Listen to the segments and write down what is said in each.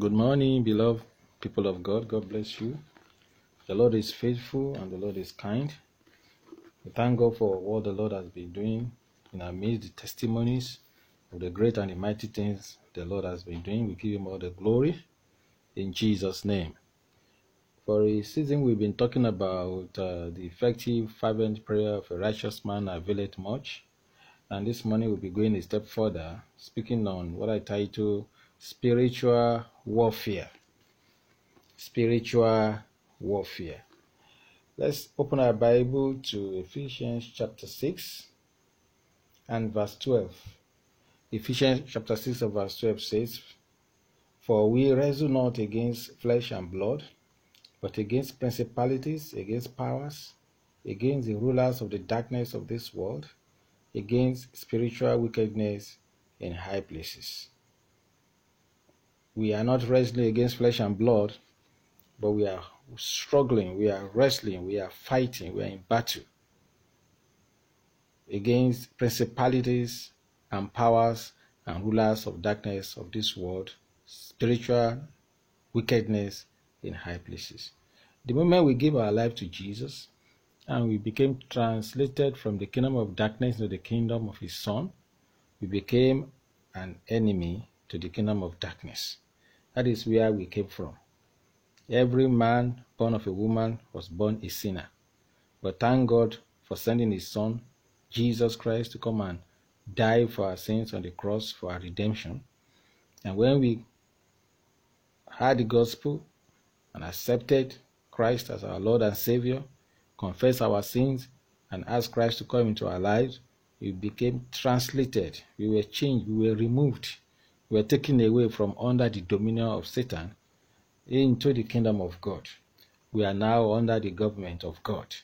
Good morning, beloved people of God. God bless you. The Lord is faithful and the Lord is kind. We thank God for what the Lord has been doing in our midst, the testimonies of the great and the mighty things the Lord has been doing. We give Him all the glory in Jesus' name. For a season, we've been talking about uh, the effective, fervent prayer of a righteous man availeth much. And this morning, we'll be going a step further, speaking on what I title spiritual warfare. Spiritual warfare. Let's open our Bible to Ephesians chapter 6 and verse 12. Ephesians chapter 6 and verse 12 says, For we wrestle not against flesh and blood, but against principalities, against powers, against the rulers of the darkness of this world, against spiritual wickedness in high places. We are not wrestling against flesh and blood, but we are struggling, we are wrestling, we are fighting, we are in battle against principalities and powers and rulers of darkness of this world, spiritual wickedness in high places. The moment we give our life to Jesus and we became translated from the kingdom of darkness to the kingdom of his son, we became an enemy to the kingdom of darkness. That is where we came from. Every man born of a woman was born a sinner. But thank God for sending his son, Jesus Christ, to come and die for our sins on the cross for our redemption. And when we heard the gospel and accepted Christ as our Lord and Savior, confess our sins, and ask Christ to come into our lives, we became translated. We were changed. We were removed. We were taken away from under the dominion of Satan into the kingdom of God. We are now under the government of God.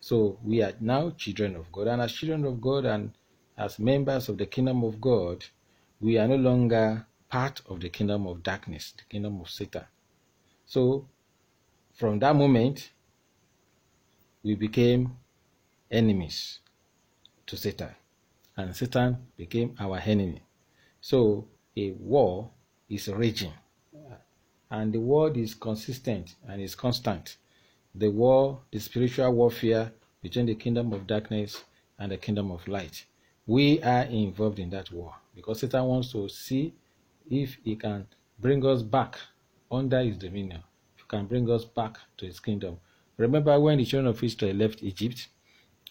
So we are now children of God. And as children of God and as members of the kingdom of God, we are no longer part of the kingdom of darkness, the kingdom of Satan. So from that moment, we became enemies to Satan. And Satan became our enemy. So a war is raging and the word is consistent and is constant. The war, the spiritual warfare between the kingdom of darkness and the kingdom of light. We are involved in that war because Satan wants to see if he can bring us back under his dominion, if he can bring us back to his kingdom. Remember when the children of Israel left Egypt,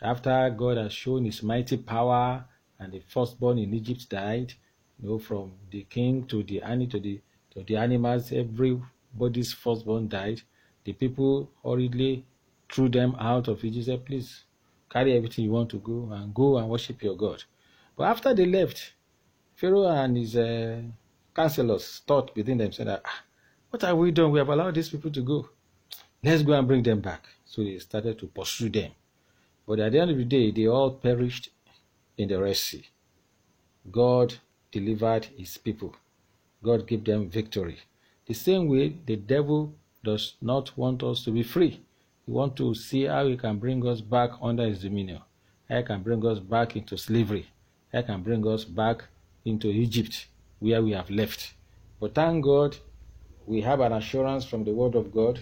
after God has shown his mighty power and the firstborn in Egypt died, you know, from the king to the ani to the so the animals, everybody's firstborn died. The people hurriedly threw them out of Egypt. Said, Please carry everything you want to go and go and worship your God. But after they left, Pharaoh and his uh, counselors thought within themselves that, ah, What have we done? We have allowed these people to go. Let's go and bring them back. So they started to pursue them. But at the end of the day, they all perished in the Red Sea. God delivered his people. God give them victory. The same way, the devil does not want us to be free. He wants to see how he can bring us back under his dominion. How he can bring us back into slavery. How he can bring us back into Egypt, where we have left. But thank God, we have an assurance from the word of God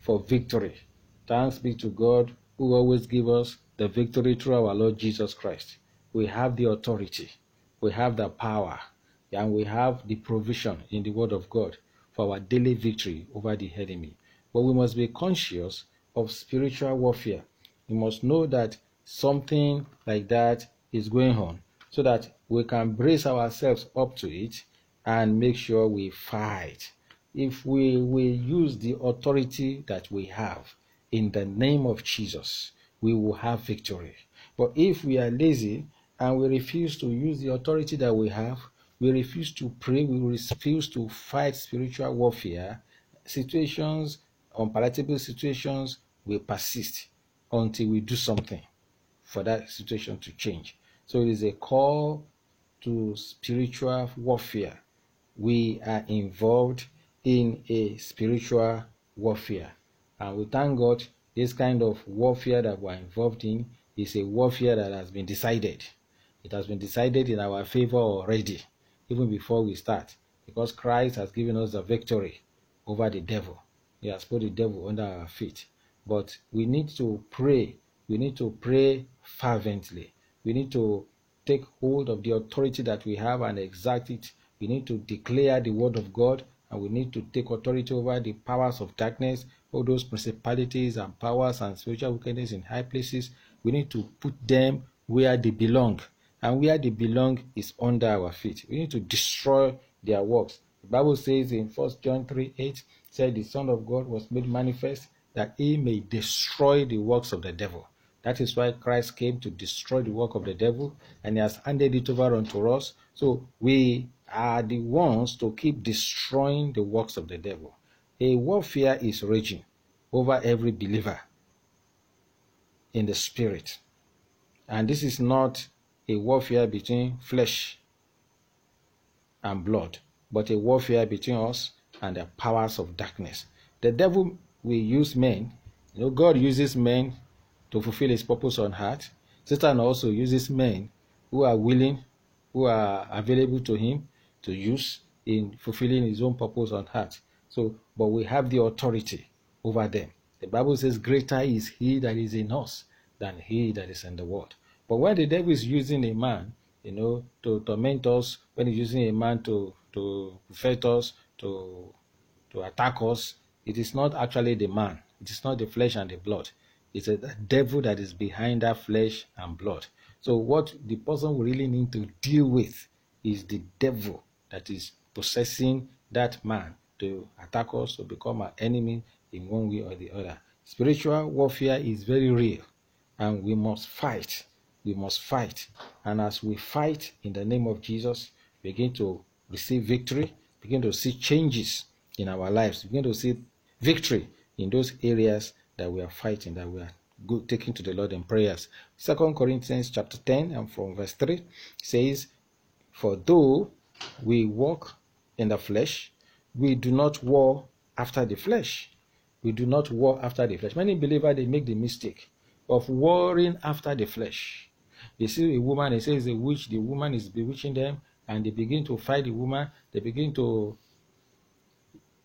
for victory. Thanks be to God who always gives us the victory through our Lord Jesus Christ. We have the authority. We have the power and we have the provision in the Word of God for our daily victory over the enemy. But we must be conscious of spiritual warfare. We must know that something like that is going on so that we can brace ourselves up to it and make sure we fight. If we will use the authority that we have in the name of Jesus, we will have victory. But if we are lazy and we refuse to use the authority that we have, we refuse to pray, we refuse to fight spiritual warfare, situations, unpalatable situations will persist until we do something for that situation to change. So it is a call to spiritual warfare. We are involved in a spiritual warfare. And we thank God this kind of warfare that we're involved in is a warfare that has been decided. It has been decided in our favor already even before we start. because Christ has given us the victory over the devil. He has put the devil under our feet. But we need to pray. We need to pray fervently. We need to take hold of the authority that we have and exact it. We need to declare the word of God and we need to take authority over the powers of darkness, all those principalities and powers and spiritual wickedness in high places. We need to put them where they belong. And where they belong is under our feet. We need to destroy their works. The Bible says in 1 John 3 8, said the Son of God was made manifest that he may destroy the works of the devil. That is why Christ came to destroy the work of the devil and he has handed it over unto us. So we are the ones to keep destroying the works of the devil. A warfare is raging over every believer in the spirit. And this is not a warfare between flesh and blood, but a warfare between us and the powers of darkness. The devil will use men. You know, God uses men to fulfill his purpose on earth. Satan also uses men who are willing, who are available to him to use in fulfilling his own purpose on earth. So, but we have the authority over them. The Bible says, Greater is he that is in us than he that is in the world. But when the devil is using a man, you know, to torment us, when he's using a man to to fight us, to to attack us, it is not actually the man. It is not the flesh and the blood. It's a devil that is behind that flesh and blood. So what the person really need to deal with is the devil that is possessing that man to attack us to become our enemy in one way or the other. Spiritual warfare is very real and we must fight. We must fight. And as we fight in the name of Jesus, begin to receive victory, begin to see changes in our lives, begin to see victory in those areas that we are fighting, that we are taking to the Lord in prayers. Second Corinthians chapter 10 and from verse 3 says, For though we walk in the flesh, we do not war after the flesh. We do not war after the flesh. Many believers they make the mistake of warring after the flesh. They see a woman, they say it's a witch, the woman is bewitching them, and they begin to fight the woman, they begin to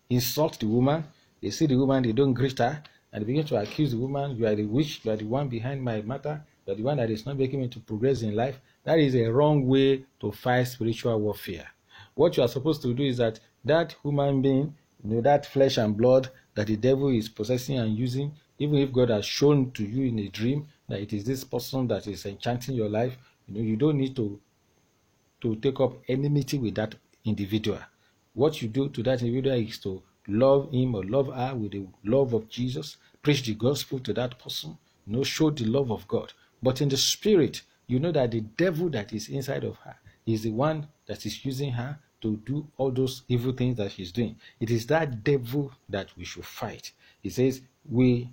insult the woman. They see the woman, they don't greet her, and they begin to accuse the woman, you are the witch, you are the one behind my matter, you are the one that is not making me to progress in life. That is a wrong way to fight spiritual warfare. What you are supposed to do is that that human being, you know, that flesh and blood that the devil is possessing and using, even if God has shown to you in a dream that it is this person that is enchanting your life, you know, you don't need to to take up enmity with that individual. What you do to that individual is to love him or love her with the love of Jesus, preach the gospel to that person, you know, show the love of God. But in the spirit, you know that the devil that is inside of her is the one that is using her to do all those evil things that she's doing. It is that devil that we should fight. He says, We,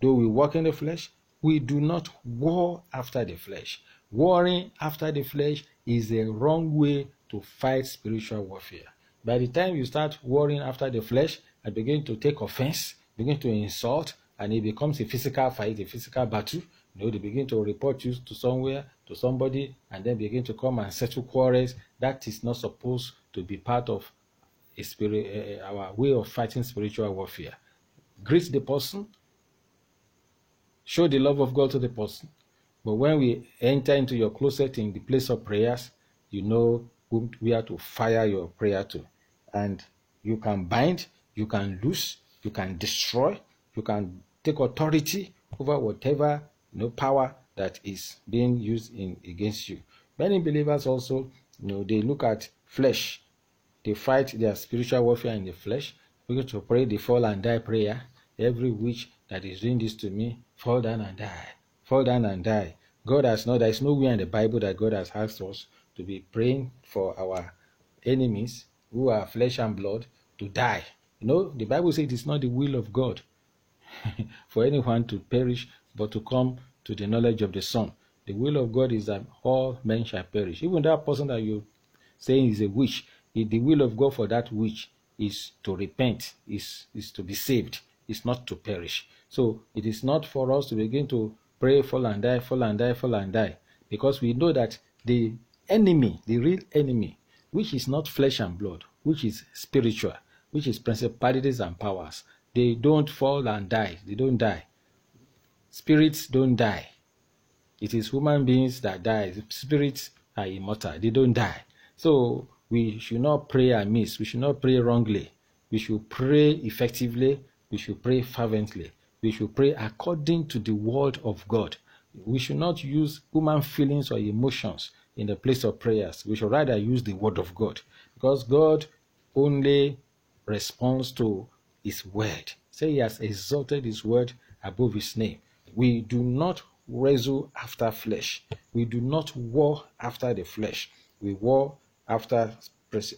though we walk in the flesh, we do not war after the flesh. Warring after the flesh is a wrong way to fight spiritual warfare. By the time you start warring after the flesh and begin to take offense, begin to insult, and it becomes a physical fight, a physical battle, you know, they begin to report you to somewhere, to somebody, and then begin to come and settle quarrels. That is not supposed to be part of spirit, uh, our way of fighting spiritual warfare. Greet the person, show the love of God to the person. But when we enter into your closet in the place of prayers, you know we are to fire your prayer to. And you can bind, you can loose, you can destroy, you can take authority over whatever no power that is being used in against you. Many believers also, you know, they look at flesh. They fight their spiritual warfare in the flesh. We go to pray the fall and die prayer. Every witch that is doing this to me, fall down and die. Fall down and die. God has not, there is nowhere in the Bible that God has asked us to be praying for our enemies who are flesh and blood to die. You know, the Bible says it is not the will of God for anyone to perish, but to come to the knowledge of the Son. The will of God is that all men shall perish. Even that person that you're saying is a witch, the will of God for that witch is to repent, is, is to be saved, is not to perish. So it is not for us to begin to pray, fall and die, fall and die, fall and die, because we know that the enemy, the real enemy, which is not flesh and blood, which is spiritual, which is principalities and powers. They don't fall and die. They don't die. Spirits don't die. It is human beings that die. Spirits are immortal. They don't die. So we should not pray amiss. We should not pray wrongly. We should pray effectively. We should pray fervently. We should pray according to the word of God. We should not use human feelings or emotions in the place of prayers. We should rather use the word of God because God only responds to his word. Say he has exalted his word above his name. We do not wrestle after flesh. We do not war after the flesh. We war after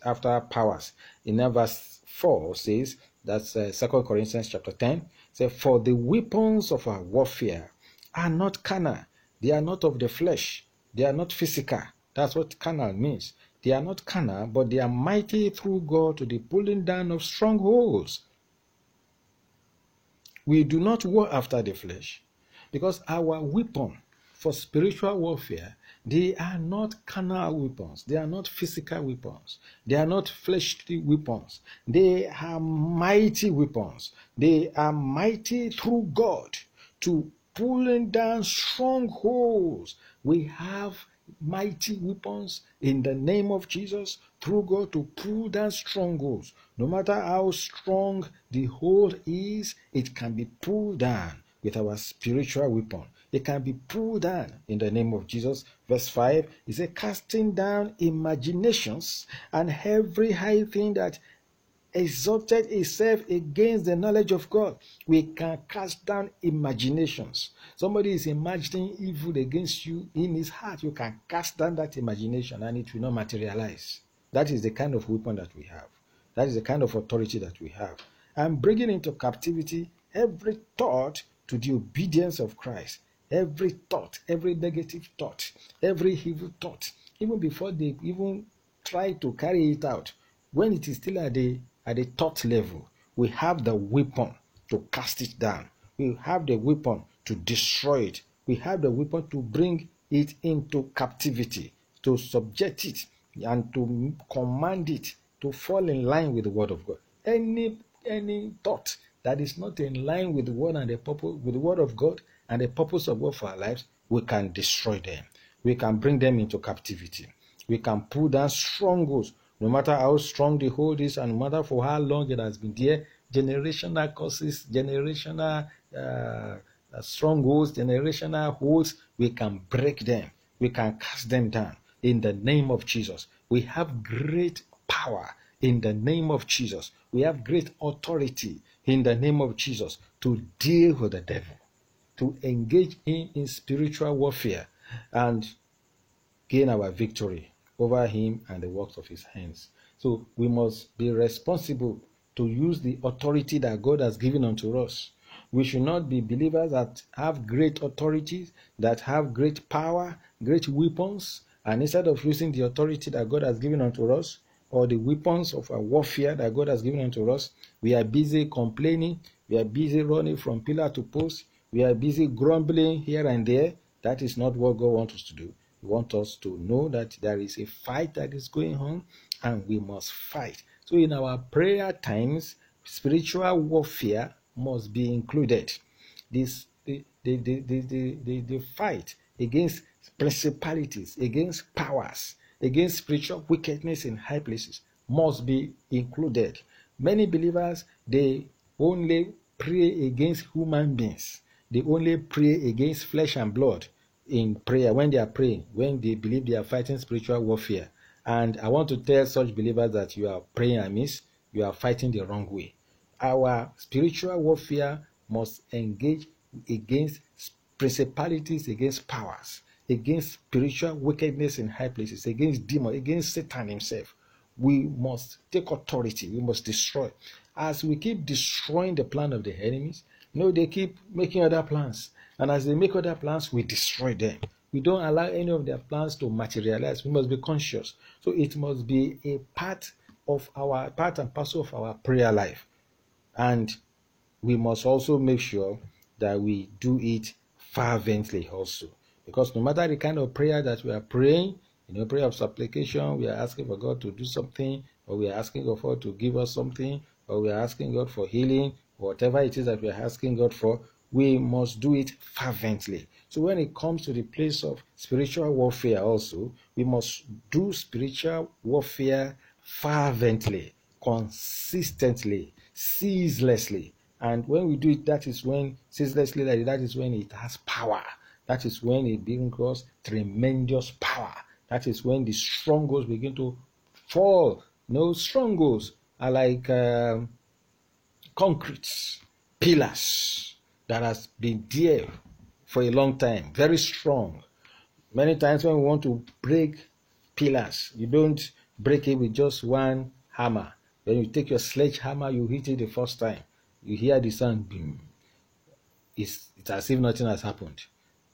after powers. In verse 4 says, that's uh, 2 Corinthians chapter 10, say, For the weapons of our warfare are not carnal. They are not of the flesh. They are not physical. That's what carnal means. They are not carnal, but they are mighty through God to the pulling down of strongholds. We do not war after the flesh because our weapon for spiritual warfare they are not carnal weapons. They are not physical weapons. They are not fleshly weapons. They are mighty weapons. They are mighty through God to pulling down strongholds. We have mighty weapons in the name of Jesus through God to pull down strongholds. No matter how strong the hold is, it can be pulled down with our spiritual weapon. It can be pulled down in the name of Jesus. Verse 5 is a casting down imaginations and every high thing that exalted itself against the knowledge of God. We can cast down imaginations. Somebody is imagining evil against you in his heart. You can cast down that imagination and it will not materialize. That is the kind of weapon that we have. That is the kind of authority that we have. And bringing into captivity every thought to the obedience of Christ. Every thought, every negative thought, every evil thought, even before they even try to carry it out, when it is still at the at the thought level, we have the weapon to cast it down. We have the weapon to destroy it. We have the weapon to bring it into captivity, to subject it, and to command it to fall in line with the word of God. Any any thought that is not in line with the word and the purpose with the word of God and the purpose of God for our lives, we can destroy them. We can bring them into captivity. We can pull down strongholds, no matter how strong the hold is and no matter for how long it has been there. Generational causes, generational uh, strongholds, generational holds, we can break them. We can cast them down in the name of Jesus. We have great power in the name of Jesus. We have great authority in the name of Jesus to deal with the devil, to engage him in spiritual warfare and gain our victory over him and the works of his hands. So we must be responsible to use the authority that God has given unto us. We should not be believers that have great authorities, that have great power, great weapons, and instead of using the authority that God has given unto us, or the weapons of our warfare that God has given unto us, we are busy complaining, we are busy running from pillar to post, we are busy grumbling here and there. That is not what God wants us to do. He wants us to know that there is a fight that is going on and we must fight. So, in our prayer times, spiritual warfare must be included. This the, the, the, the, the, the fight against principalities, against powers, against spiritual wickedness in high places must be included. Many believers they only pray against human beings. They only pray against flesh and blood in prayer when they are praying, when they believe they are fighting spiritual warfare. And I want to tell such believers that you are praying amiss, you are fighting the wrong way. Our spiritual warfare must engage against principalities, against powers against spiritual wickedness in high places, against demons, against Satan himself. We must take authority. We must destroy. As we keep destroying the plan of the enemies, know, they keep making other plans. And as they make other plans, we destroy them. We don't allow any of their plans to materialize. We must be conscious. So it must be a part of our part and parcel of our prayer life. And we must also make sure that we do it fervently also. Because no matter the kind of prayer that we are praying, you know, prayer of supplication, we are asking for God to do something, or we are asking God for to give us something, or we are asking God for healing, whatever it is that we are asking God for, we must do it fervently. So when it comes to the place of spiritual warfare, also, we must do spiritual warfare fervently, consistently, ceaselessly. And when we do it, that is when ceaselessly, that is when it has power. That is when it brings tremendous power. That is when the strongholds begin to fall. No strongholds are like um, concrete pillars that has been there for a long time, very strong. Many times when we want to break pillars, you don't break it with just one hammer. When you take your sledgehammer, you hit it the first time. You hear the sound, boom. It's, it's as if nothing has happened.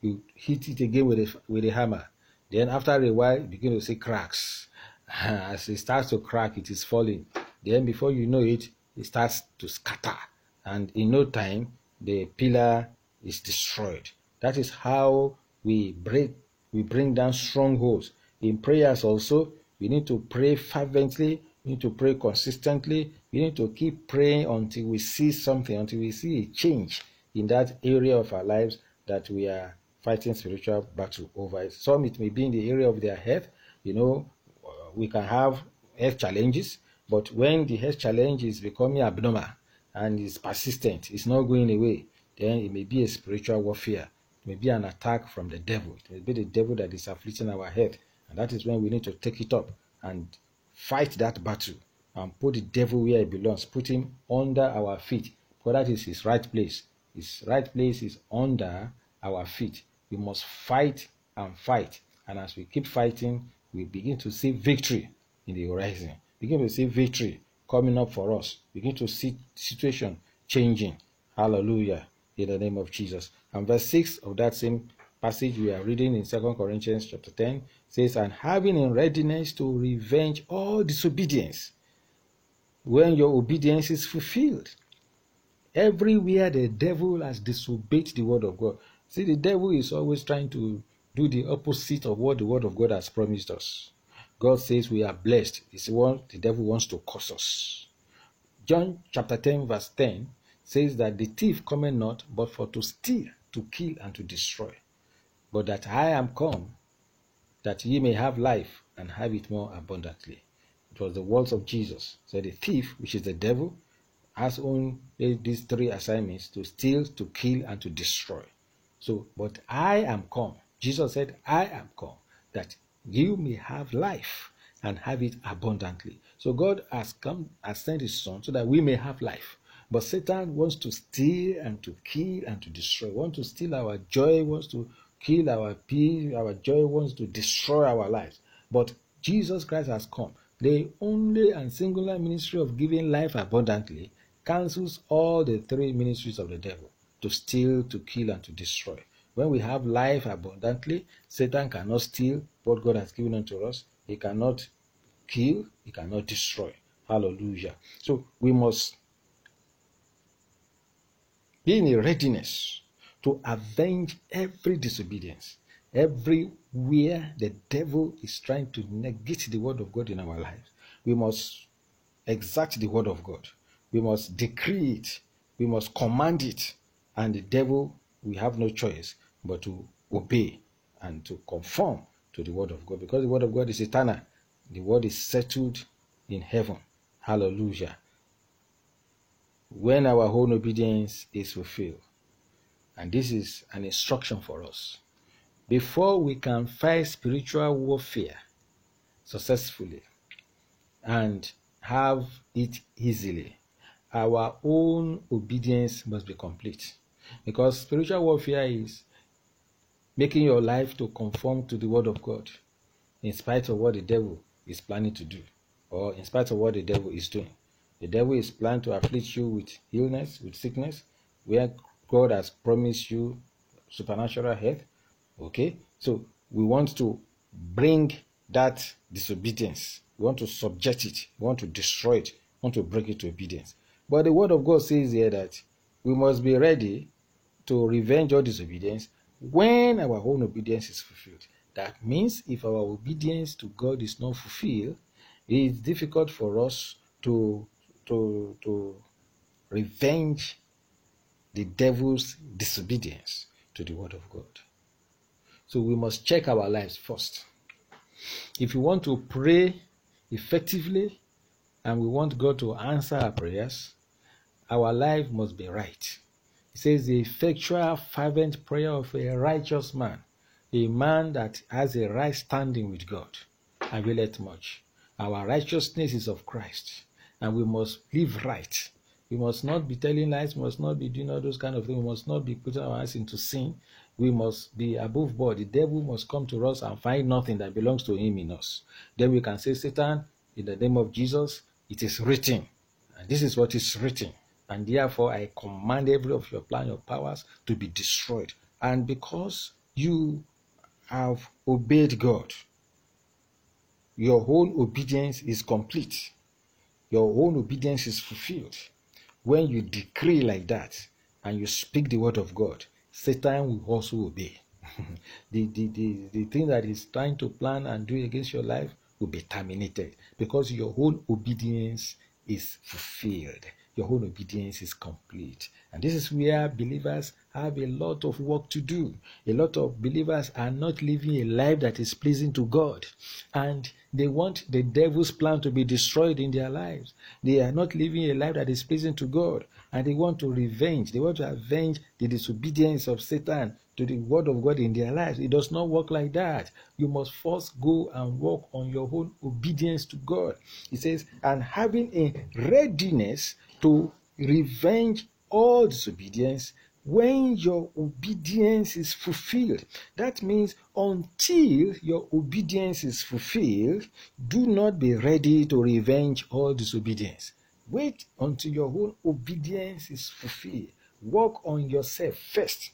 You hit it again with a, with a hammer. Then after a while, you begin to see cracks. As it starts to crack, it is falling. Then before you know it, it starts to scatter. And in no time, the pillar is destroyed. That is how we break, we bring down strongholds. In prayers also, we need to pray fervently. We need to pray consistently. We need to keep praying until we see something, until we see a change in that area of our lives that we are fighting spiritual battle over. Some it may be in the area of their health. You know, we can have health challenges, but when the health challenge is becoming abnormal and is persistent, it's not going away, then it may be a spiritual warfare It may be an attack from the devil. It may be the devil that is afflicting our head. And that is when we need to take it up and fight that battle and put the devil where he belongs, put him under our feet. For that is his right place. His right place is under our feet. We must fight and fight. And as we keep fighting, we begin to see victory in the horizon. Begin to see victory coming up for us. Begin to see situation changing. Hallelujah. In the name of Jesus. And verse 6 of that same passage we are reading in Second Corinthians chapter 10 says, And having in readiness to revenge all disobedience when your obedience is fulfilled. Everywhere the devil has disobeyed the word of God. See, the devil is always trying to do the opposite of what the word of God has promised us. God says we are blessed. It's what the devil wants to curse us. John chapter 10, verse 10 says that the thief cometh not but for to steal, to kill and to destroy. But that I am come, that ye may have life and have it more abundantly. It was the words of Jesus. So the thief, which is the devil, has only these three assignments to steal, to kill, and to destroy. So, but I am come. Jesus said, I am come, that you may have life and have it abundantly. So God has come, has sent his son so that we may have life. But Satan wants to steal and to kill and to destroy. Wants to steal our joy, wants to kill our peace, our joy, wants to destroy our lives. But Jesus Christ has come. The only and singular ministry of giving life abundantly cancels all the three ministries of the devil to steal, to kill, and to destroy. When we have life abundantly, Satan cannot steal what God has given unto us. He cannot kill, he cannot destroy. Hallelujah. So we must be in a readiness to avenge every disobedience. Everywhere the devil is trying to negate the word of God in our lives, we must exact the word of God. We must decree it. We must command it. And the devil, we have no choice but to obey and to conform to the word of God because the word of God is eternal. The word is settled in heaven. Hallelujah when our own obedience is fulfilled. And this is an instruction for us. Before we can fight spiritual warfare successfully and have it easily, our own obedience must be complete. Because spiritual warfare is making your life to conform to the word of God in spite of what the devil is planning to do or in spite of what the devil is doing. The devil is planning to afflict you with illness, with sickness, where God has promised you supernatural health. Okay? So we want to bring that disobedience. We want to subject it. We want to destroy it. We want to break it to obedience. But the word of God says here that we must be ready to revenge all disobedience when our own obedience is fulfilled. That means if our obedience to God is not fulfilled, It is difficult for us to to to revenge the devil's disobedience to the word of God. So we must check our lives first. If you want to pray effectively and we want God to answer our prayers, our life must be right. It says, The effectual, fervent prayer of a righteous man, a man that has a right standing with God, availeth much. Our righteousness is of Christ, and we must live right. We must not be telling lies, we must not be doing all those kind of things, we must not be putting our eyes into sin. We must be above board. The devil must come to us and find nothing that belongs to him in us. Then we can say, Satan, in the name of Jesus, it is written. And this is what is written. And therefore, I command every of your plan, your powers to be destroyed. And because you have obeyed God, your whole obedience is complete. Your own obedience is fulfilled. When you decree like that and you speak the word of God, Satan will also obey. the, the, the, the thing that is trying to plan and do against your life will be terminated because your whole obedience is fulfilled. Your whole obedience is complete. And this is where believers have a lot of work to do. A lot of believers are not living a life that is pleasing to God. And they want the devil's plan to be destroyed in their lives. They are not living a life that is pleasing to God. And they want to revenge. They want to avenge the disobedience of Satan to the word of God in their lives. It does not work like that. You must first go and work on your own obedience to God. He says, and having a readiness to revenge all disobedience when your obedience is fulfilled. That means until your obedience is fulfilled, do not be ready to revenge all disobedience. Wait until your own obedience is fulfilled. Work on yourself first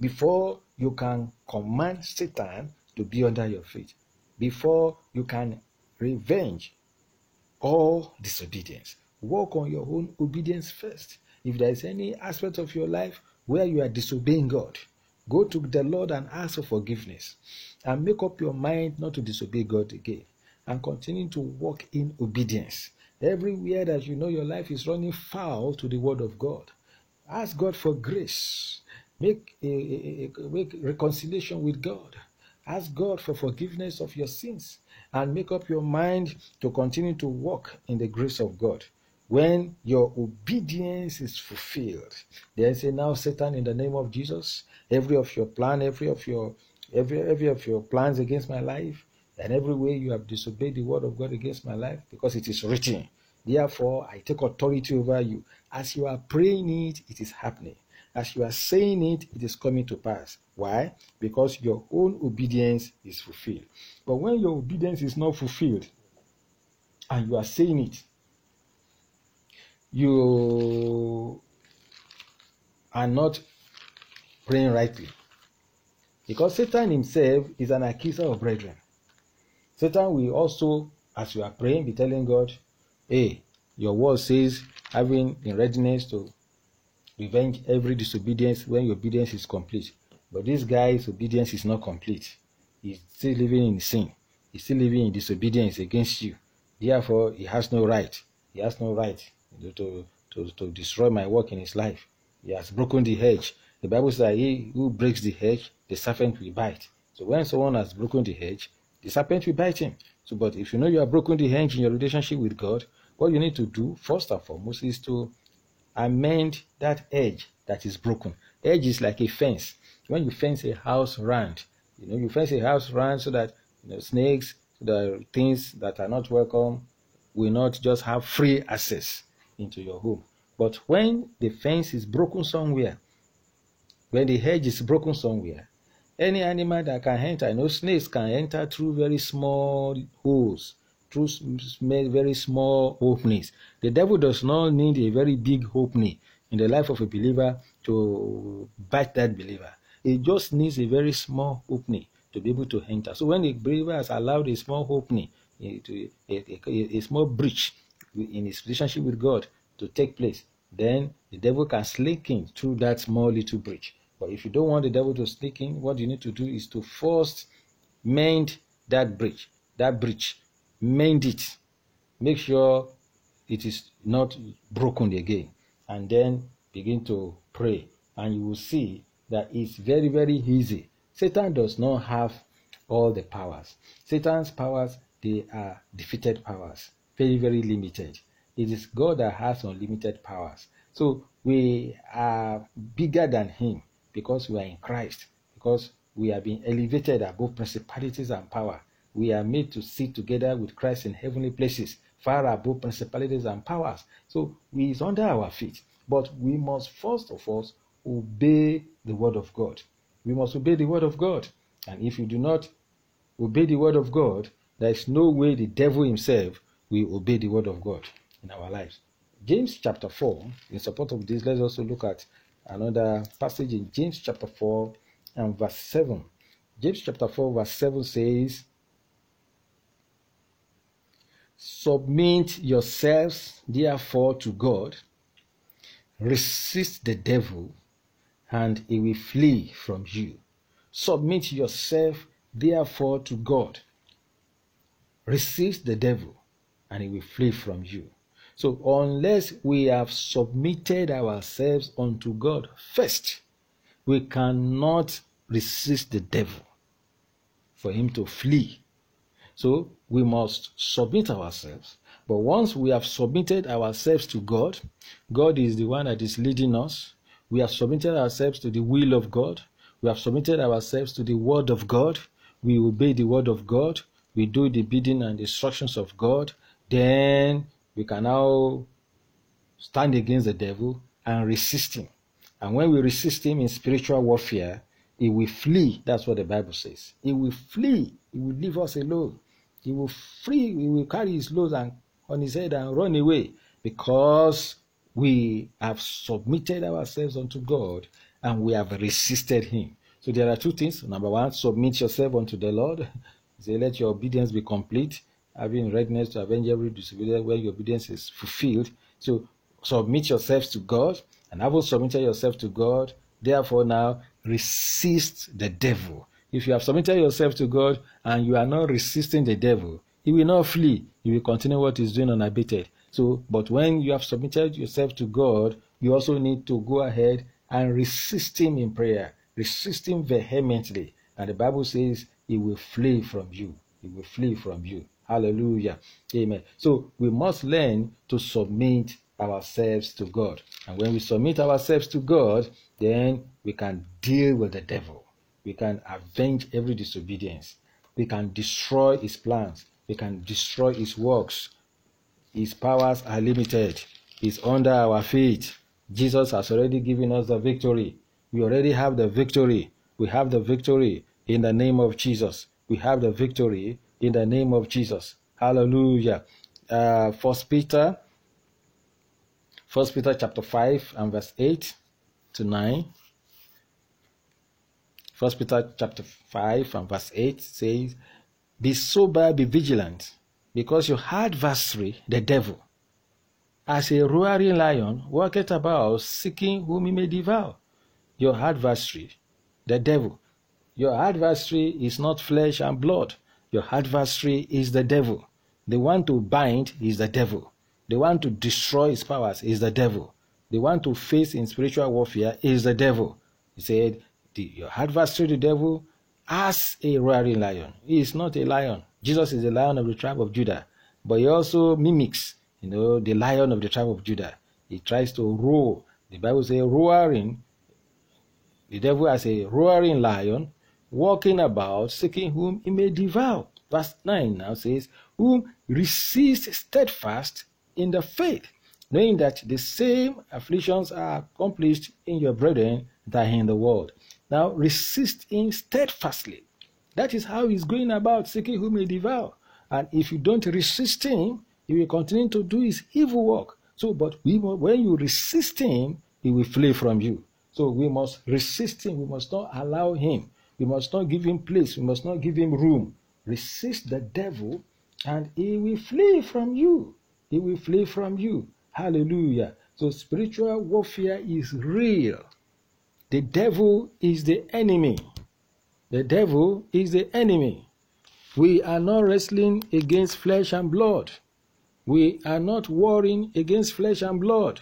before you can command Satan to be under your feet, before you can revenge all disobedience. Work on your own obedience first. If there is any aspect of your life where you are disobeying God, go to the Lord and ask for forgiveness and make up your mind not to disobey God again and continue to walk in obedience. Everywhere that you know your life is running foul to the word of God, ask God for grace. Make, a, a, a, make reconciliation with God. Ask God for forgiveness of your sins and make up your mind to continue to walk in the grace of God when your obedience is fulfilled. Then say now satan in the name of jesus every of your plan every of your every every of your plans against my life and every way you have disobeyed the word of god against my life because it is written. Therefore i take authority over you. As you are praying it it is happening. As you are saying it it is coming to pass. Why? Because your own obedience is fulfilled. But when your obedience is not fulfilled and you are saying it you are not praying rightly. Because Satan himself is an accuser of brethren. Satan will also, as you are praying, be telling God, hey, your word says, having in readiness to revenge every disobedience when your obedience is complete. But this guy's obedience is not complete. He's still living in sin. He's still living in disobedience against you. Therefore, he has no right. He has no right to, to, to destroy my work in his life. He has broken the hedge. The Bible says he who breaks the hedge, the serpent will bite. So when someone has broken the hedge, the serpent will bite him. So, but if you know you have broken the hedge in your relationship with God, what you need to do first and foremost is to amend that edge that is broken. Edge is like a fence. When you fence a house round, you know, you fence a house round so that you know snakes, the things that are not welcome, will not just have free access into your home. But when the fence is broken somewhere, when the hedge is broken somewhere, any animal that can enter, you know, snakes can enter through very small holes, through very small openings. The devil does not need a very big opening in the life of a believer to bite that believer. It just needs a very small opening to be able to enter. So when the believer has allowed a small opening, a, a, a, a small breach in his relationship with God to take place, then the devil can slink in through that small little breach. But if you don't want the devil to sneak in, what you need to do is to first mend that breach, that breach, mend it. make sure it is not broken again, and then begin to pray, and you will see that it's very, very easy. Satan does not have all the powers. Satan's powers, they are defeated powers, very, very limited. It is God that has unlimited powers. So we are bigger than him because we are in Christ, because we have been elevated above principalities and power. We are made to sit together with Christ in heavenly places, far above principalities and powers. So we is under our feet. But we must first of all obey the word of God. We must obey the word of God. And if you do not obey the word of God, there is no way the devil himself will obey the word of God in our lives. James chapter 4, in support of this, let's also look at another passage in James chapter 4 and verse 7. James chapter 4, verse 7 says, Submit yourselves therefore to God, resist the devil, and he will flee from you. Submit yourself therefore to God, resist the devil, and he will flee from you. So, unless we have submitted ourselves unto God first, we cannot resist the devil for him to flee. So, we must submit ourselves. But once we have submitted ourselves to God, God is the one that is leading us. We have submitted ourselves to the will of God. We have submitted ourselves to the word of God. We obey the word of God. We do the bidding and instructions of God. Then we can now stand against the devil and resist him. And when we resist him in spiritual warfare, he will flee. That's what the Bible says. He will flee. He will leave us alone. He will flee. He will carry his load and, on his head and run away because we have submitted ourselves unto God and we have resisted him. So there are two things. Number one, submit yourself unto the Lord. Say, let your obedience be complete having readiness to avenge every disobedience when your obedience is fulfilled. So submit yourselves to God, and having submitted yourself to God, therefore now resist the devil. If you have submitted yourself to God and you are not resisting the devil, he will not flee. He will continue what he's doing unabated. So, but when you have submitted yourself to God, you also need to go ahead and resist him in prayer. Resist him vehemently. And the Bible says he will flee from you. He will flee from you. Hallelujah. Amen. So we must learn to submit ourselves to God. And when we submit ourselves to God, then we can deal with the devil. We can avenge every disobedience. We can destroy his plans. We can destroy his works. His powers are limited. He's under our feet. Jesus has already given us the victory. We already have the victory. We have the victory in the name of Jesus. We have the victory in the name of Jesus. Hallelujah. Uh, First Peter, First Peter chapter five and verse eight to nine. First Peter chapter five and verse eight says, "Be sober, be vigilant, because your adversary, the devil, as a roaring lion, walketh about seeking whom he may devour." Your adversary, the devil, your adversary is not flesh and blood your adversary is the devil. The one to bind is the devil. The one to destroy his powers is the devil. The one to face in spiritual warfare is the devil. He said, Your adversary, the devil, as a roaring lion. He is not a lion. Jesus is the lion of the tribe of Judah. But he also mimics, you know, the lion of the tribe of Judah. He tries to roar. The Bible says, roaring. The devil as a roaring lion walking about, seeking whom he may devour. Verse 9 now says, Whom resist steadfast in the faith, knowing that the same afflictions are accomplished in your brethren that in the world. Now resist him steadfastly. That is how he's going about seeking whom he devour. And if you don't resist him, he will continue to do his evil work. So, but we, when you resist him, he will flee from you. So we must resist him. We must not allow him we must not give him place. We must not give him room. Resist the devil and he will flee from you. He will flee from you. Hallelujah. So spiritual warfare is real. The devil is the enemy. The devil is the enemy. We are not wrestling against flesh and blood. We are not warring against flesh and blood.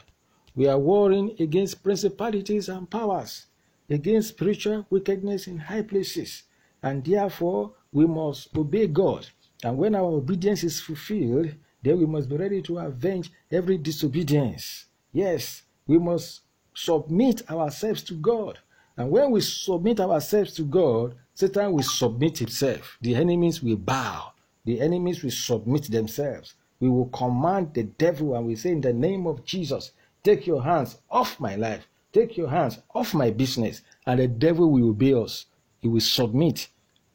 We are warring against principalities and powers, against spiritual wickedness in high places. And therefore, we must obey God. And when our obedience is fulfilled, then we must be ready to avenge every disobedience. Yes, we must submit ourselves to God. And when we submit ourselves to God, Satan will submit himself. The enemies will bow. The enemies will submit themselves. We will command the devil and we say, In the name of Jesus, take your hands off my life. Take your hands off my business. And the devil will obey us. He will submit.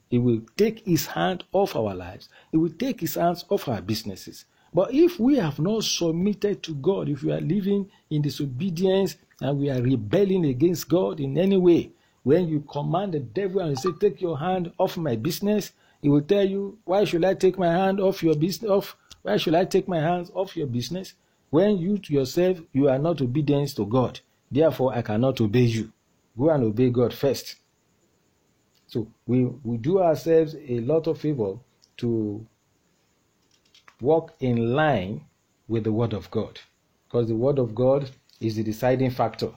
He will take his hand off our lives. He will take his hands off our businesses. But if we have not submitted to God, if we are living in disobedience and we are rebelling against God in any way, when you command the devil and you say, Take your hand off my business, he will tell you, Why should I take my hand off your business? Off? Why should I take my hands off your business? When you to yourself, you are not obedient to God. Therefore, I cannot obey you. Go and obey God first. So we, we do ourselves a lot of favor to walk in line with the Word of God. Because the Word of God is the deciding factor.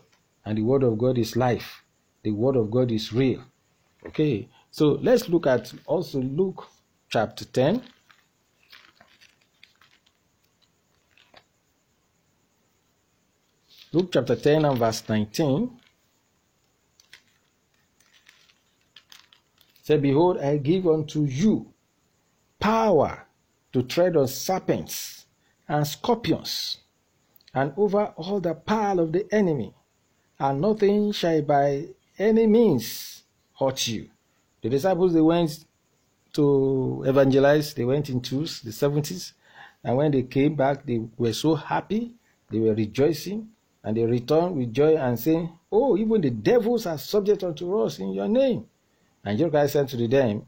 And the Word of God is life. The Word of God is real. Okay, so let's look at also Luke chapter 10. Luke chapter 10 and verse 19. Say, Behold, I give unto you power to tread on serpents and scorpions, and over all the power of the enemy, and nothing shall by any means hurt you. The disciples they went to evangelize, they went in twos, the 70s, and when they came back, they were so happy, they were rejoicing, and they returned with joy and saying, Oh, even the devils are subject unto us in your name. And Christ said to them,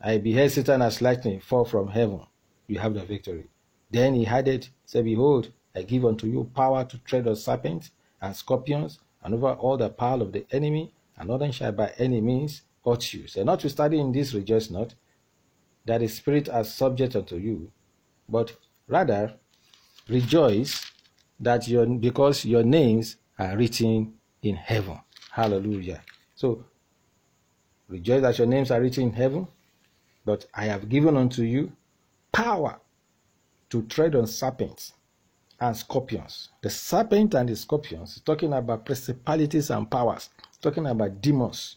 I beheld Satan as lightning fall from heaven. You have the victory. Then he added, Say, Behold, I give unto you power to tread on serpents and scorpions, and over all the power of the enemy, and nothing shall by any means hurt you. So notwithstanding in this rejoice not, that the spirit are subject unto you, but rather rejoice that your because your names are written in heaven. Hallelujah. So rejoice that your names are written in heaven, but I have given unto you power to tread on serpents and scorpions. The serpent and the scorpions talking about principalities and powers, talking about demons.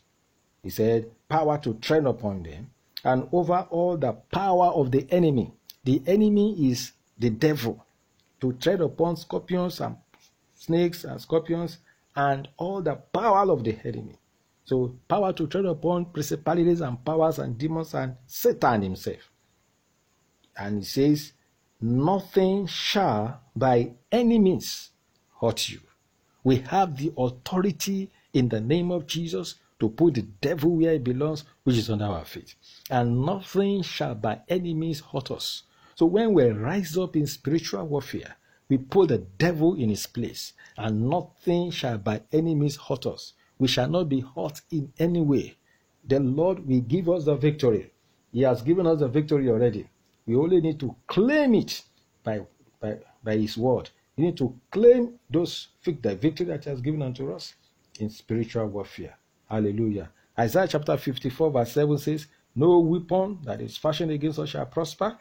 He said, power to tread upon them and over all the power of the enemy. The enemy is the devil to tread upon scorpions and snakes and scorpions and all the power of the enemy. So, power to tread upon principalities and powers and demons and Satan himself. And he says, Nothing shall by any means hurt you. We have the authority in the name of Jesus to put the devil where he belongs, which is under our feet. And nothing shall by any means hurt us. So when we rise up in spiritual warfare, we put the devil in his place, and nothing shall by any means hurt us. We shall not be hurt in any way. The Lord will give us the victory. He has given us the victory already. We only need to claim it by, by, by His word. We need to claim those the victory that He has given unto us in spiritual warfare. Hallelujah. Isaiah chapter 54, verse 7 says, No weapon that is fashioned against us shall prosper,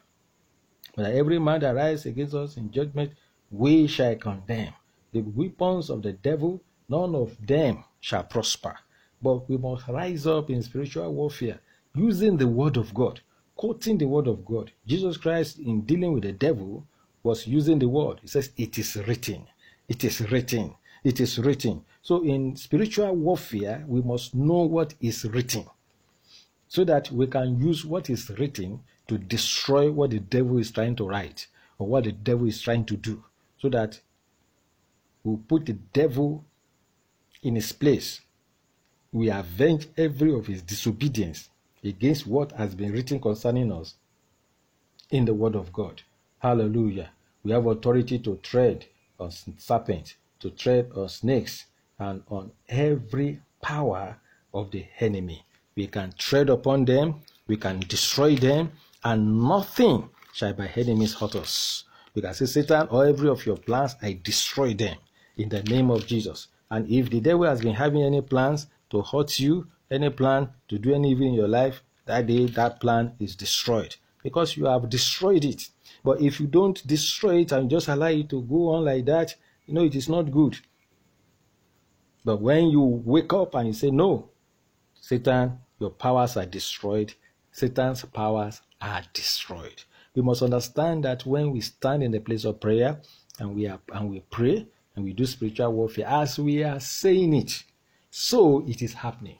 but every man that rises against us in judgment, we shall condemn. The weapons of the devil, none of them shall prosper. But we must rise up in spiritual warfare using the word of God, quoting the word of God. Jesus Christ, in dealing with the devil, was using the word. He says, It is written. It is written. It is written. So in spiritual warfare, we must know what is written so that we can use what is written to destroy what the devil is trying to write or what the devil is trying to do so that we put the devil in his place. We avenge every of his disobedience against what has been written concerning us in the Word of God. Hallelujah. We have authority to tread on serpents, to tread on snakes, and on every power of the enemy. We can tread upon them, we can destroy them, and nothing shall by enemies hurt us. You can say, Satan, or every of your plans, I destroy them in the name of Jesus. And if the devil has been having any plans to hurt you, any plan to do any evil in your life, that day that plan is destroyed because you have destroyed it. But if you don't destroy it and just allow it to go on like that, you know, it is not good. But when you wake up and you say, No, Satan, your powers are destroyed, Satan's powers are destroyed. We must understand that when we stand in the place of prayer and we are and we pray and we do spiritual warfare, as we are saying it, so it is happening.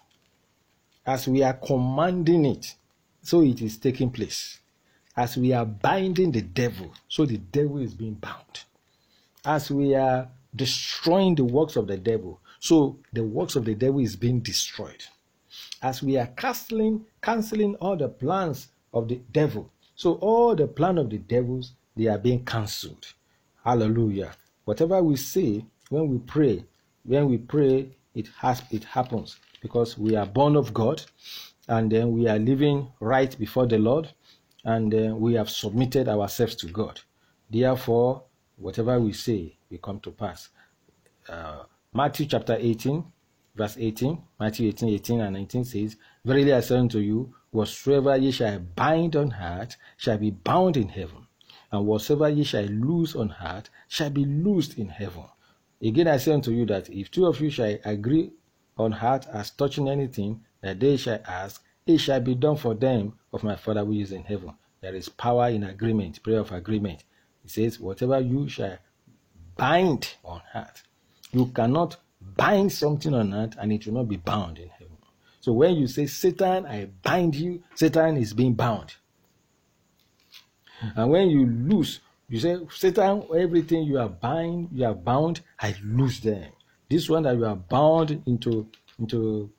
As we are commanding it, so it is taking place. As we are binding the devil, so the devil is being bound. As we are destroying the works of the devil, so the works of the devil is being destroyed. As we are canceling, canceling all the plans of the devil, so all the plan of the devils they are being cancelled. Hallelujah. Whatever we say when we pray, when we pray, it has it happens because we are born of God, and then we are living right before the Lord, and then we have submitted ourselves to God. Therefore, whatever we say will come to pass. Uh, Matthew chapter 18, verse 18, Matthew 18, 18 and 19 says, Verily I say unto you, whatsoever ye shall bind on earth shall be bound in heaven, and whatsoever ye shall loose on earth shall be loosed in heaven. Again I say unto you that if two of you shall agree on earth as touching anything that they shall ask, it shall be done for them of my Father who is in heaven. There is power in agreement, prayer of agreement. He says, Whatever you shall bind on earth you cannot bind something on earth and it will not be bound in heaven. So when you say, Satan, I bind you, Satan is being bound. And when you lose, you say, Satan, everything you are bind, you are bound, I lose them. This one that you are bound into into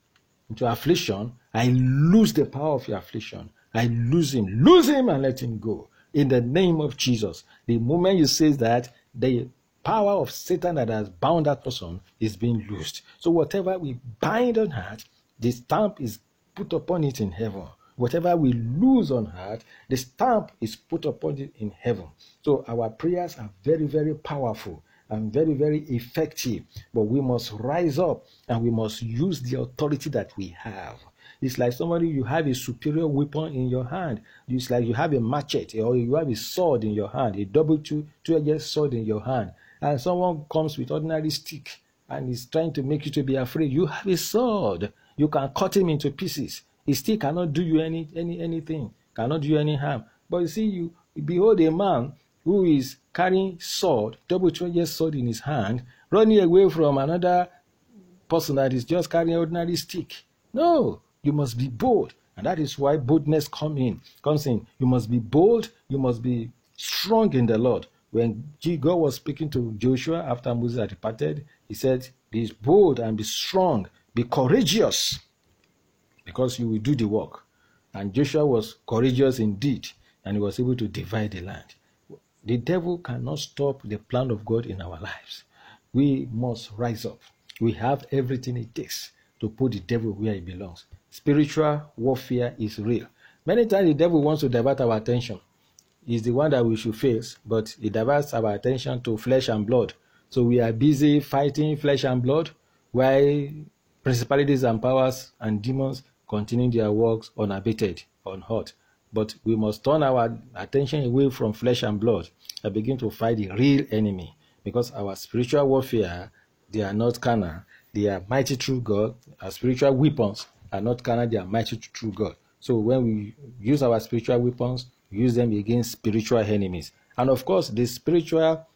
into affliction, I lose the power of your affliction. I lose him. Lose him and let him go. In the name of Jesus. The moment you say that, the power of Satan that has bound that person is being loosed. So whatever we bind on earth, the stamp is put upon it in heaven. Whatever we lose on earth, the stamp is put upon it in heaven. So our prayers are very, very powerful and very, very effective. But we must rise up and we must use the authority that we have. It's like somebody you have a superior weapon in your hand. It's like you have a machete or you have a sword in your hand, a double two two-edged sword in your hand and someone comes with ordinary stick and is trying to make you to be afraid, you have a sword. You can cut him into pieces. He still cannot do you any, any anything, cannot do you any harm. But you see, you behold a man who is carrying sword, double-edged sword in his hand, running away from another person that is just carrying ordinary stick. No, you must be bold. And that is why boldness come in, comes in. You must be bold, you must be strong in the Lord. When God was speaking to Joshua after Moses had departed, he said, Be bold and be strong, be courageous, because you will do the work. And Joshua was courageous indeed, and he was able to divide the land. The devil cannot stop the plan of God in our lives. We must rise up. We have everything it takes to put the devil where he belongs. Spiritual warfare is real. Many times the devil wants to divert our attention is the one that we should face, but it diverts our attention to flesh and blood. So we are busy fighting flesh and blood, while principalities and powers and demons continue their works unabated, unhurt. But we must turn our attention away from flesh and blood and begin to fight the real enemy. Because our spiritual warfare, they are not carnal, they are mighty through God. Our spiritual weapons are not carnal, they are mighty through God. So when we use our spiritual weapons, use them against spiritual enemies. And of course, the spiritual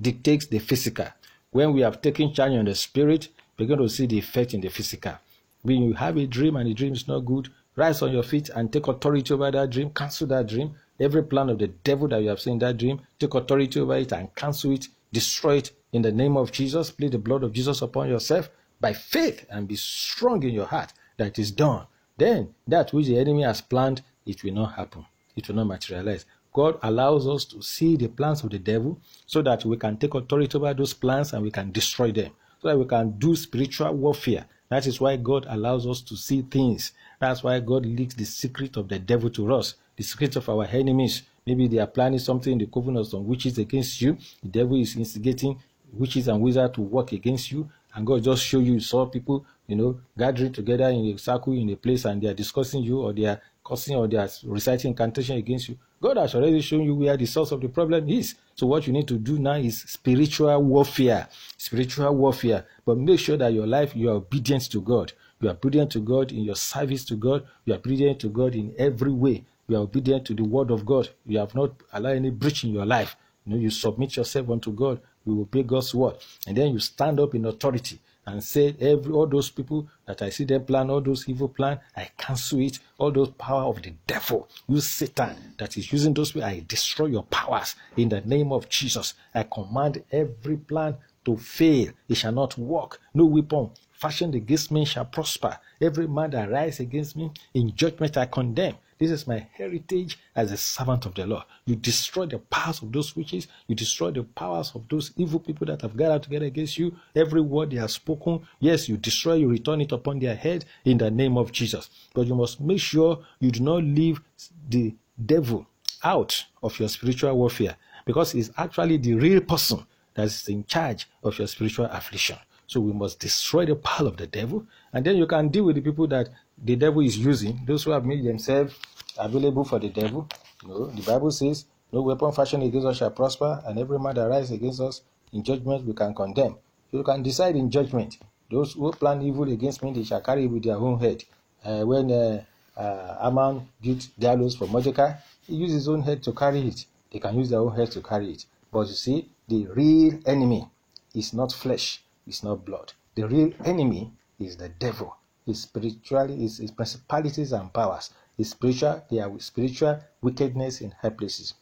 dictates the physical. When we have taken charge on the spirit, we're going to see the effect in the physical. When you have a dream and the dream is not good, rise on your feet and take authority over that dream, cancel that dream. Every plan of the devil that you have seen in that dream, take authority over it and cancel it, destroy it in the name of Jesus. Plead the blood of Jesus upon yourself by faith and be strong in your heart that is done. Then that which the enemy has planned, it will not happen it will not materialize. God allows us to see the plans of the devil so that we can take authority over those plans and we can destroy them. So that we can do spiritual warfare. That is why God allows us to see things. That's why God leaks the secret of the devil to us, the secret of our enemies, Maybe they are planning something in the coven of some witches against you. The devil is instigating witches and wizards to work against you. And God just show you, saw people, you know, gathering together in a circle in a place and they are discussing you or they are cursing or they are reciting incantation against you. God has already shown you where the source of the problem is. So what you need to do now is spiritual warfare. Spiritual warfare. But make sure that your life you are obedient to God. You are obedient to God in your service to God. You are obedient to God in every way. You are obedient to the word of God. You have not allowed any breach in your life. You know, you submit yourself unto God. You obey God's word. And then you stand up in authority and say, every all those people that I see them plan, all those evil plan, I cancel it. All those power of the devil, you Satan that is using those people, I destroy your powers in the name of Jesus. I command every plan to fail. It shall not work. No weapon fashioned against me shall prosper. Every man that rise against me in judgment I condemn. This is my heritage as a servant of the Lord. You destroy the powers of those witches. You destroy the powers of those evil people that have gathered together against you. Every word they have spoken, yes, you destroy, you return it upon their head in the name of Jesus. But you must make sure you do not leave the devil out of your spiritual warfare because he's actually the real person that is in charge of your spiritual affliction. So we must destroy the power of the devil, and then you can deal with the people that the devil is using, those who have made themselves available for the devil. Know, the Bible says, No weapon fashioned against us shall prosper, and every man that rises against us in judgment we can condemn. You can decide in judgment. Those who plan evil against me, they shall carry it with their own head. Uh, when uh, uh, Aman built gallows for Mordecai, he used his own head to carry it. They can use their own head to carry it. But you see, the real enemy is not flesh, it's not blood. The real enemy is the devil. His spirituality, his, his principalities and powers. His spiritual, their spiritual wickedness in high places.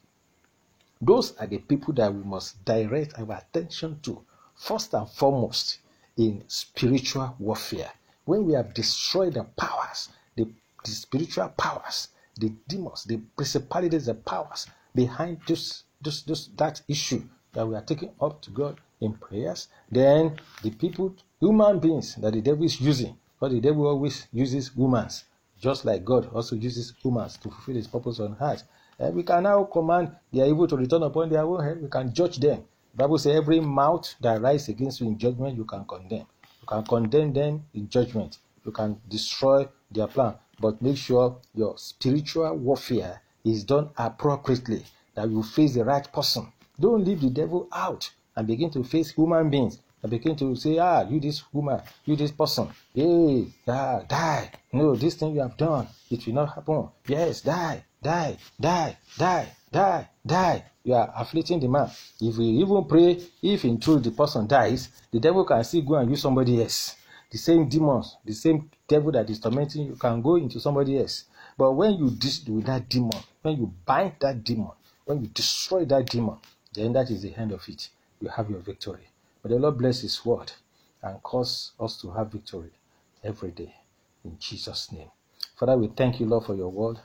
Those are the people that we must direct our attention to first and foremost in spiritual warfare. When we have destroyed the powers, the, the spiritual powers, the demons, the principalities, the powers behind this, this, this, that issue that we are taking up to God in prayers, then the people, human beings that the devil is using, because the devil always uses humans, just like God also uses humans to fulfill his purpose on earth. And we can now command their evil to return upon their own head. We can judge them. The Bible says every mouth that rises against you in judgment, you can condemn. You can condemn them in judgment. You can destroy their plan. But make sure your spiritual warfare is done appropriately, that you face the right person. Don't leave the devil out and begin to face human beings and begin to say, ah, you this woman, you this person, hey, ah, die. No, this thing you have done, it will not happen. Yes, die, die, die, die, die, die. You are afflicting the man. If we even pray, if in truth the person dies, the devil can still go and use somebody else. The same demons, the same devil that is tormenting you can go into somebody else. But when you deal with that demon, when you bind that demon, when you destroy that demon, then that is the end of it. You have your victory. May the Lord bless His word and cause us to have victory every day. In Jesus' name. Father, we thank you, Lord, for your word.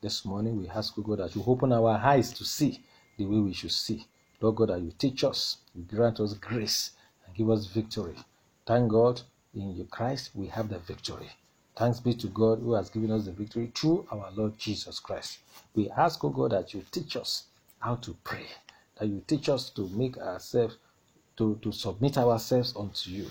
This morning we ask, God, that you open our eyes to see the way we should see. Lord God, that you teach us, you grant us grace, and give us victory. Thank God, in your Christ we have the victory. Thanks be to God who has given us the victory through our Lord Jesus Christ. We ask, O God, that you teach us how to pray, that you teach us to make ourselves to, to submit ourselves unto you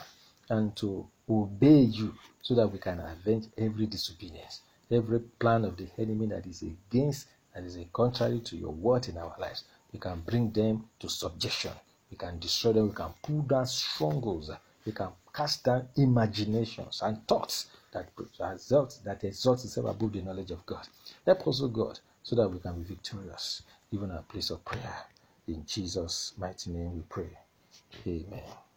and to obey you so that we can avenge every disobedience, every plan of the enemy that is against, that is contrary to your word in our lives. We can bring them to subjection. We can destroy them. We can pull down strongholds. We can cast down imaginations and thoughts that result that exalt itself above the knowledge of God. Help us, O God, so that we can be victorious, even at a place of prayer. In Jesus' mighty name we pray. Amen